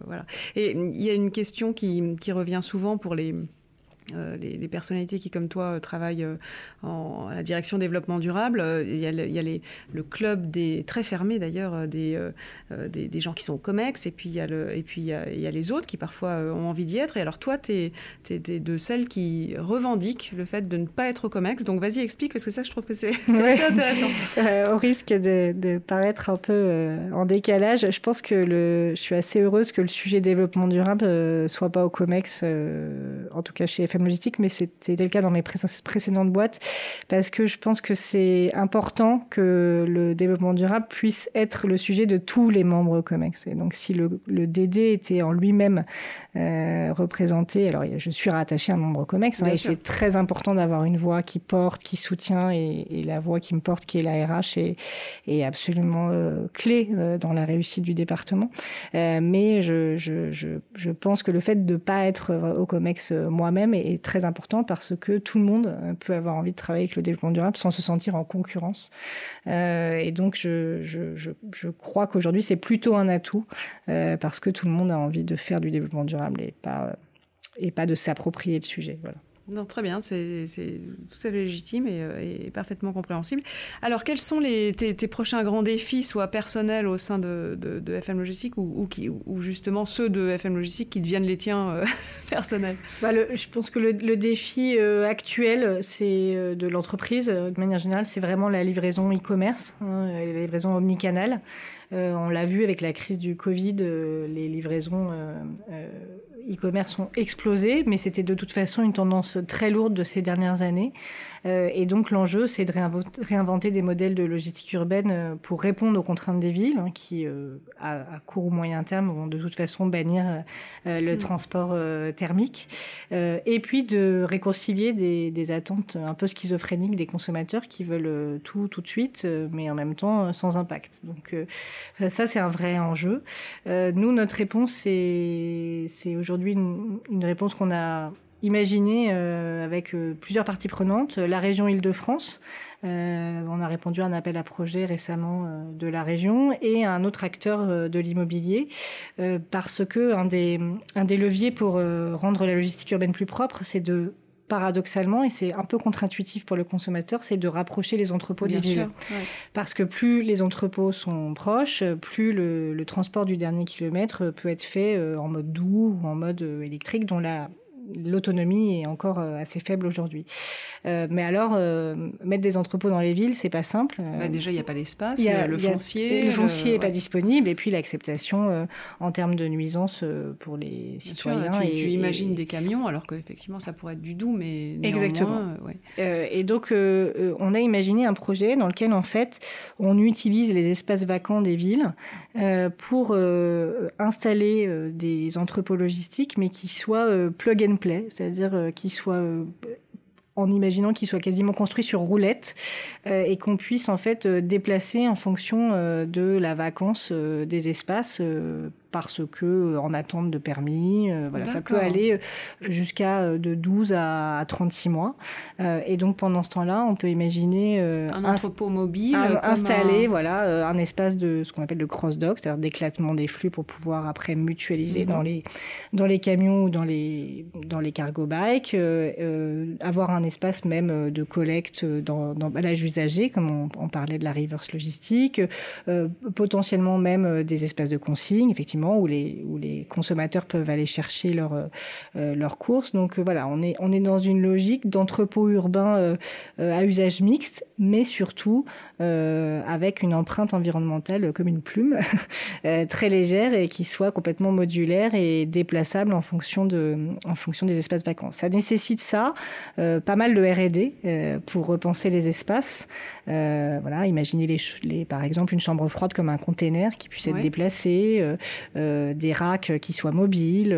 voilà. Et il y a une question qui, qui revient souvent pour les euh, les, personnalités qui, comme toi, travaillent euh, en, à la direction développement durable. Euh, il y a, le, il y a les, le club des très fermé d'ailleurs des, des, des, gens qui sont au Comex et puis il y a, le, et puis il y a, il y a les autres qui parfois ont envie d'y être. Et alors toi, tu es, de celles qui revendiquent le fait de ne pas être au Comex. Donc vas-y, explique parce que ça, je trouve que c'est assez intéressant. au risque de, de, paraître un peu en décalage, je pense que le, je suis assez heureuse que le sujet développement durable soit pas au Comex, en tout cas chez FM Logistique, mais c'était le cas dans mes précédentes boîtes, parce que je pense que c'est important que le développement durable puisse être le sujet de tous les membres COMEX. Et donc, si le, le DD était en lui-même euh, représenté, alors je suis rattachée à un membre COMEX, hein, et c'est très important d'avoir une voix qui porte, qui soutient, et, et, la voix qui me porte, qui est la RH, est, est absolument euh, clé euh, dans la réussite du département. Mais je, je, je, je, pense que le fait de ne pas être au COMEX moi-même est, très important parce que tout le monde peut avoir envie de travailler avec le développement durable sans se sentir en concurrence. et donc, je, je, je, je crois qu'aujourd'hui, c'est plutôt un atout parce que tout le monde a envie de faire du développement durable et pas, et pas de s'approprier le sujet. Voilà. Non, très bien, c'est tout à fait légitime et, et, parfaitement compréhensible. Alors, quels sont les, tes, prochains grands défis, soit personnels au sein de, FM Logistique ou, justement ceux de FM Logistique qui deviennent les tiens euh, personnels? Bah Je pense que le, défi euh, actuel, c'est euh, de l'entreprise, de manière générale, c'est vraiment la livraison e-commerce, hein, la livraison omnicanale. Euh, on l'a vu avec la crise du Covid, euh, les livraisons euh, e-commerce ont explosé, mais c'était de toute façon une tendance très lourde de ces dernières années. Euh, et donc l'enjeu, c'est de réinventer des modèles de logistique urbaine euh, pour répondre aux contraintes des villes, hein, qui euh, à, à, court ou moyen terme vont de toute façon bannir le mmh. transport thermique. et puis de réconcilier des, des, attentes un peu schizophréniques des consommateurs qui veulent tout tout de suite, mais en même temps sans impact. Donc ça, c'est un vrai enjeu. nous, notre réponse, c'est aujourd'hui une, une réponse qu'on a imaginé euh, avec euh, plusieurs parties prenantes. La région Île-de-France, euh, on a répondu à un appel à projet récemment de la région et un autre acteur de l'immobilier parce que un des, un des leviers pour rendre la logistique urbaine plus propre, c'est de paradoxalement, et c'est un peu contre-intuitif pour le consommateur, c'est de rapprocher les entrepôts Bien des villes. Ouais. Parce que plus les entrepôts sont proches, plus le, le, transport du dernier kilomètre peut être fait en mode doux ou en mode électrique, dont la l'autonomie est encore assez faible aujourd'hui. Euh, mais alors, euh, mettre des entrepôts dans les villes, c'est pas simple. Bah déjà, il n'y a pas l'espace, il y a le foncier. Le foncier n'est euh, pas ouais. disponible, et puis l'acceptation euh, en termes de nuisance pour les Bien citoyens. Sûr, tu, et, tu imagines et... des camions, alors qu'effectivement, ça pourrait être du doux, mais exactement. Ouais. et donc, on a imaginé un projet dans lequel, en fait, on utilise les espaces vacants des villes pour installer des entrepôts logistiques, mais qui soient plug and c'est-à-dire qui soient en imaginant qu'il soit quasiment construit sur roulette euh, et qu'on puisse en fait euh, déplacer en fonction euh, de la vacance des espaces parce que euh, en attente de permis, euh, voilà, ça peut aller euh, jusqu'à de 12 à 36 mois. et donc pendant ce temps-là, on peut imaginer un entrepôt mobile, un, installer un... voilà un espace de ce qu'on appelle le cross dock, c'est-à-dire d'éclatement des flux pour pouvoir après mutualiser mmh. dans les dans les camions ou dans les dans les cargo bikes, euh, avoir un espace même de collecte dans, dans l'âge usagé, comme on, on, parlait de la reverse logistique, euh, potentiellement même des espaces de consigne, effectivement où les, consommateurs peuvent aller chercher leurs euh, leur courses. Donc euh, voilà, on est, dans une logique d'entrepôt urbain euh, à usage mixte, mais surtout euh, avec une empreinte environnementale comme une plume, très légère et qui soit complètement modulaire et déplaçable en fonction, de, en fonction des espaces vacants. Ça nécessite ça, euh, pas mal de R&D euh, pour repenser les espaces. voilà, imaginez les, les, par exemple une chambre froide comme un container qui puisse être ouais. déplacé, des racks qui soient mobiles.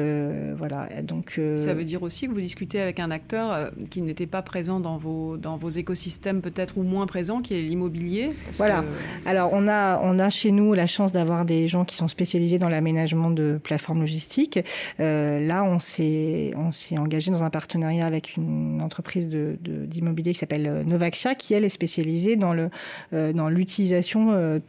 voilà, donc ça veut dire aussi que vous discutez avec un acteur qui n'était pas présent dans vos dans vos écosystèmes peut-être ou moins présent, qui est l'immobilier voilà. Que... Alors, on a, on a chez nous la chance d'avoir des gens qui sont spécialisés dans l'aménagement de plateformes logistiques. Euh, là, on s'est, on s'est engagé dans un partenariat avec une entreprise de, de, d'immobilier qui s'appelle Novaxia, qui, elle, est spécialisée dans, le, euh, dans l'utilisation, euh,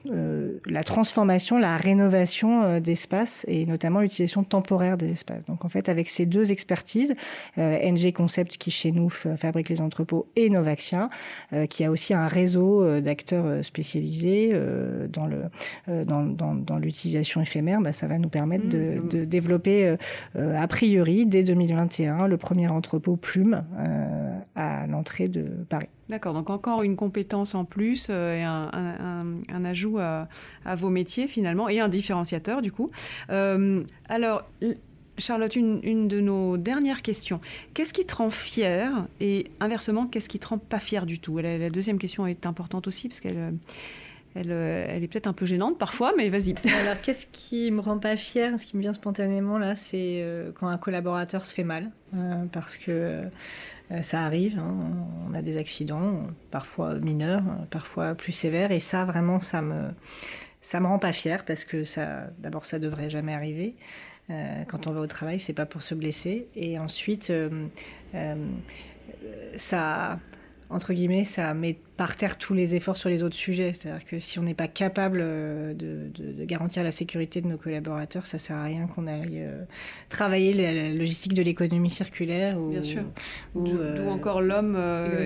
la transformation, la rénovation euh, d'espaces et notamment l'utilisation temporaire des espaces. Donc, en fait, avec ces deux expertises, euh, NG Concept, qui chez nous fabrique les entrepôts, et Novaxia, euh, qui a aussi un réseau d'acteurs spécialisés euh, dans, le, euh, dans, dans, dans l'utilisation éphémère, bah, ça va nous permettre de, mmh. de développer euh, a priori dès 2021 le premier entrepôt plume à l'entrée de Paris. D'accord, donc encore une compétence en plus euh, et un, un, un ajout à, à, vos métiers finalement et un différenciateur du coup. Euh, alors, Charlotte, une, de nos dernières questions. Qu'est-ce qui te rend fier et inversement, qu'est-ce qui te rend pas fier du tout? La, deuxième question est importante aussi parce qu'elle elle, elle, est peut-être un peu gênante parfois, mais vas-y. Alors, qu'est-ce qui me rend pas fier Ce qui me vient spontanément là, c'est quand un collaborateur se fait mal, parce que ça arrive. Hein. on a des accidents, parfois mineurs, parfois plus sévères, et ça, vraiment, ça me ça me rend pas fière parce que d'abord, ça devrait jamais arriver. Euh, quand on va au travail, c'est pas pour se blesser. Et ensuite, euh, euh, ça, entre guillemets, ça met par terre tous les efforts sur les autres sujets. C'est-à-dire que si on n'est pas capable euh, de, garantir la sécurité de nos collaborateurs, ça sert à rien qu'on aille euh, travailler la, logistique de l'économie circulaire. Ou, Bien sûr. D'où euh, encore l'homme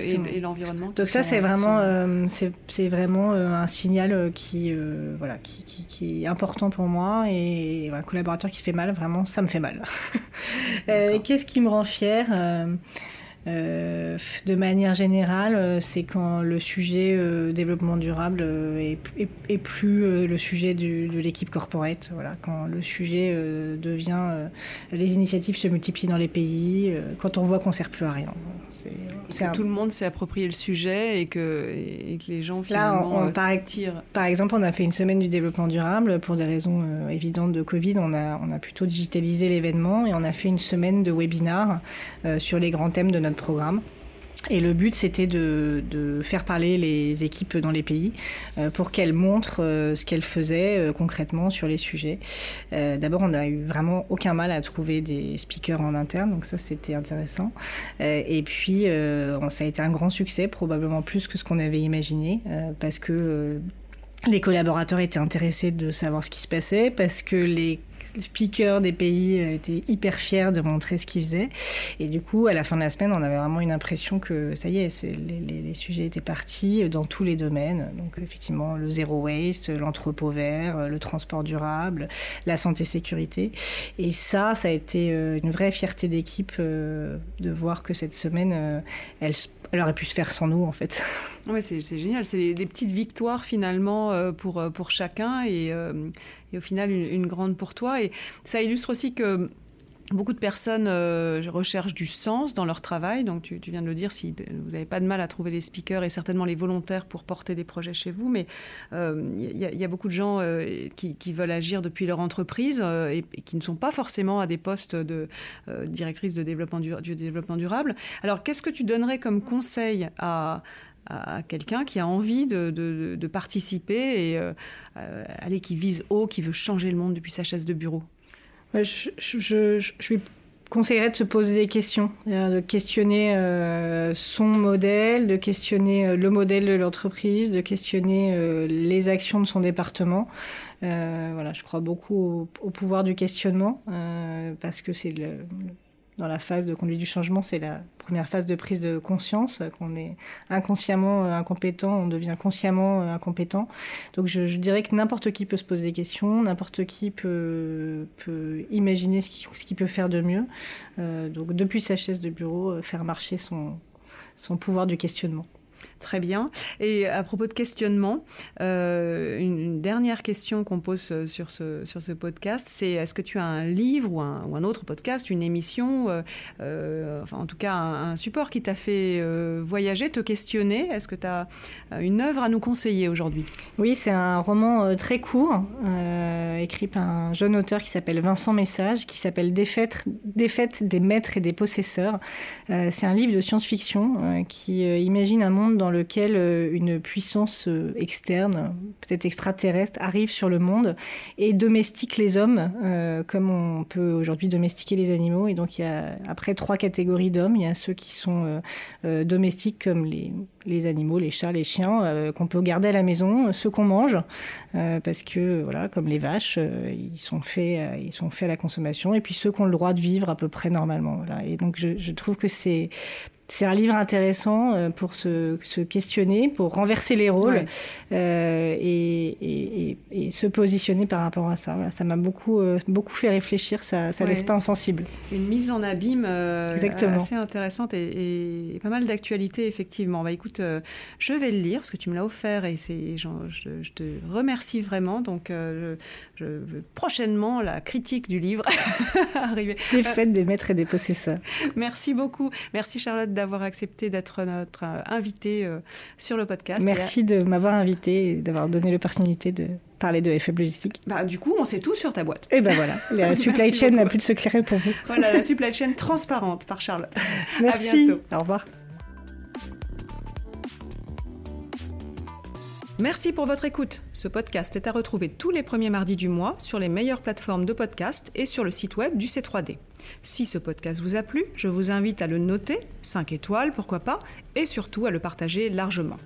et, l'environnement. Donc ça, c'est vraiment, c'est vraiment un signal qui, voilà, qui, qui, est important pour moi. Et un collaborateur qui se fait mal, vraiment, ça me fait mal. Qu'est-ce qui me rend fière euh, de manière générale, euh, c'est quand le sujet euh, développement durable est, plus le sujet de l'équipe corporate. Voilà, quand le sujet devient, les initiatives se multiplient dans les pays, quand on voit qu'on sert plus à rien. C'est que tout le monde s'est approprié le sujet et que, et que les gens finalement Là, on, par, par, exemple, on a fait une semaine du développement durable pour des raisons évidentes de Covid. On a, on a plutôt digitalisé l'événement et on a fait une semaine de webinars sur les grands thèmes de notre programme. Et le but, c'était de, faire parler les équipes dans les pays euh, pour qu'elles montrent euh, ce qu'elles faisaient euh, concrètement sur les sujets. D'abord, on n'a eu vraiment aucun mal à trouver des speakers en interne, donc ça, c'était intéressant. et puis, ça a été un grand succès, probablement plus que ce qu'on avait imaginé, parce que les collaborateurs étaient intéressés de savoir ce qui se passait, parce que les speakers des pays euh, étaient hyper fiers de montrer ce qu'ils faisaient. Et du coup, à la fin de la semaine, on avait vraiment une impression que ça y est, les, sujets étaient partis dans tous les domaines. Donc effectivement, le zéro waste, l'entrepôt vert, le transport durable, la santé-sécurité. Et ça, ça a été euh, une vraie fierté d'équipe euh, de voir que cette semaine, elle, elle aurait pu se faire sans nous, en fait. Oui, c'est génial. C'est des, petites victoires finalement pour, pour chacun et, et au final une, grande pour toi. Et ça illustre aussi que Beaucoup de personnes euh, recherchent du sens dans leur travail. Donc, tu, viens de le dire, si vous n'avez pas de mal à trouver les speakers et certainement les volontaires pour porter des projets chez vous, mais il euh, y, a beaucoup de gens euh, qui, veulent agir depuis leur entreprise et, qui ne sont pas forcément à des postes de directrice de développement du, développement durable. Alors, qu'est-ce que tu donnerais comme conseil à, quelqu'un qui a envie de, participer et aller, qui vise haut, qui veut changer le monde depuis sa chaise de bureau? Je, je, lui conseillerais de se poser des questions, de questionner euh, son modèle, de questionner euh, le modèle de l'entreprise, de questionner les actions de son département. voilà, je crois beaucoup au, pouvoir du questionnement parce que c'est le dans la phase de conduite du changement, c'est la première phase de prise de conscience, qu'on est inconsciemment euh, incompétent, on devient consciemment euh, incompétent. Donc je, dirais que n'importe qui peut se poser des questions, n'importe qui peut, imaginer ce qu'il peut faire de mieux. Euh, donc depuis sa chaise de bureau, faire marcher son pouvoir du questionnement. Très bien. Et à propos de questionnement, euh, une, dernière question qu'on pose euh, sur ce, sur ce podcast, c'est est-ce que tu as un livre ou un, autre podcast, une émission, euh, enfin en tout cas un, support qui t'a fait voyager, te questionner? Est-ce que tu as une œuvre à nous conseiller aujourd'hui? Oui, c'est un roman très court, écrit par un jeune auteur qui s'appelle Vincent Message, qui s'appelle Défaite des maîtres et des possesseurs. c'est un livre de science-fiction qui imagine un monde dans dans lequel euh, une puissance euh, externe, peut-être extraterrestre, arrive sur le monde et domestique les hommes, euh, comme on peut aujourd'hui domestiquer les animaux. Et donc il y a après trois catégories d'hommes. Il y a ceux qui sont domestiques comme les, animaux, les chats, les chiens, qu'on peut garder à la maison, ceux qu'on mange, parce que voilà, comme les vaches, ils sont faits, ils sont faits à la consommation. Et puis ceux qui ont le droit de vivre à peu près normalement. Et donc je trouve que c'est c'est un livre intéressant euh, pour se, se, questionner, pour renverser les rôles euh, et, et, se positionner par rapport à ça. ça m'a beaucoup, euh, beaucoup fait réfléchir, ça ne laisse pas insensible. Une mise en abîme assez intéressante et, pas mal d'actualité, effectivement. Bah, écoute, je vais le lire parce que tu me l'as offert et c'est, je, je, te remercie vraiment. Donc, je, prochainement, la critique du livre arriver. Des fêtes des maîtres et des possesseurs. Merci beaucoup. Merci Charlotte d'avoir accepté d'être notre euh, invitée euh, sur le podcast. Merci de m'avoir invitée et d'avoir donné l'opportunité de parler de FM Logistique. Bah, du coup, on sait tout sur ta boîte. Et ben voilà, la supply chain n'a plus de secret pour vous. Voilà, la supply chain transparente par Charlotte. Merci. À bientôt. Au revoir. Merci pour votre écoute. Ce podcast est à retrouver tous les premiers mardis du mois sur les meilleures plateformes de podcast et sur le site web du C3D. Si ce podcast vous a plu, je vous invite à le noter, 5 étoiles pourquoi pas, et surtout à le partager largement.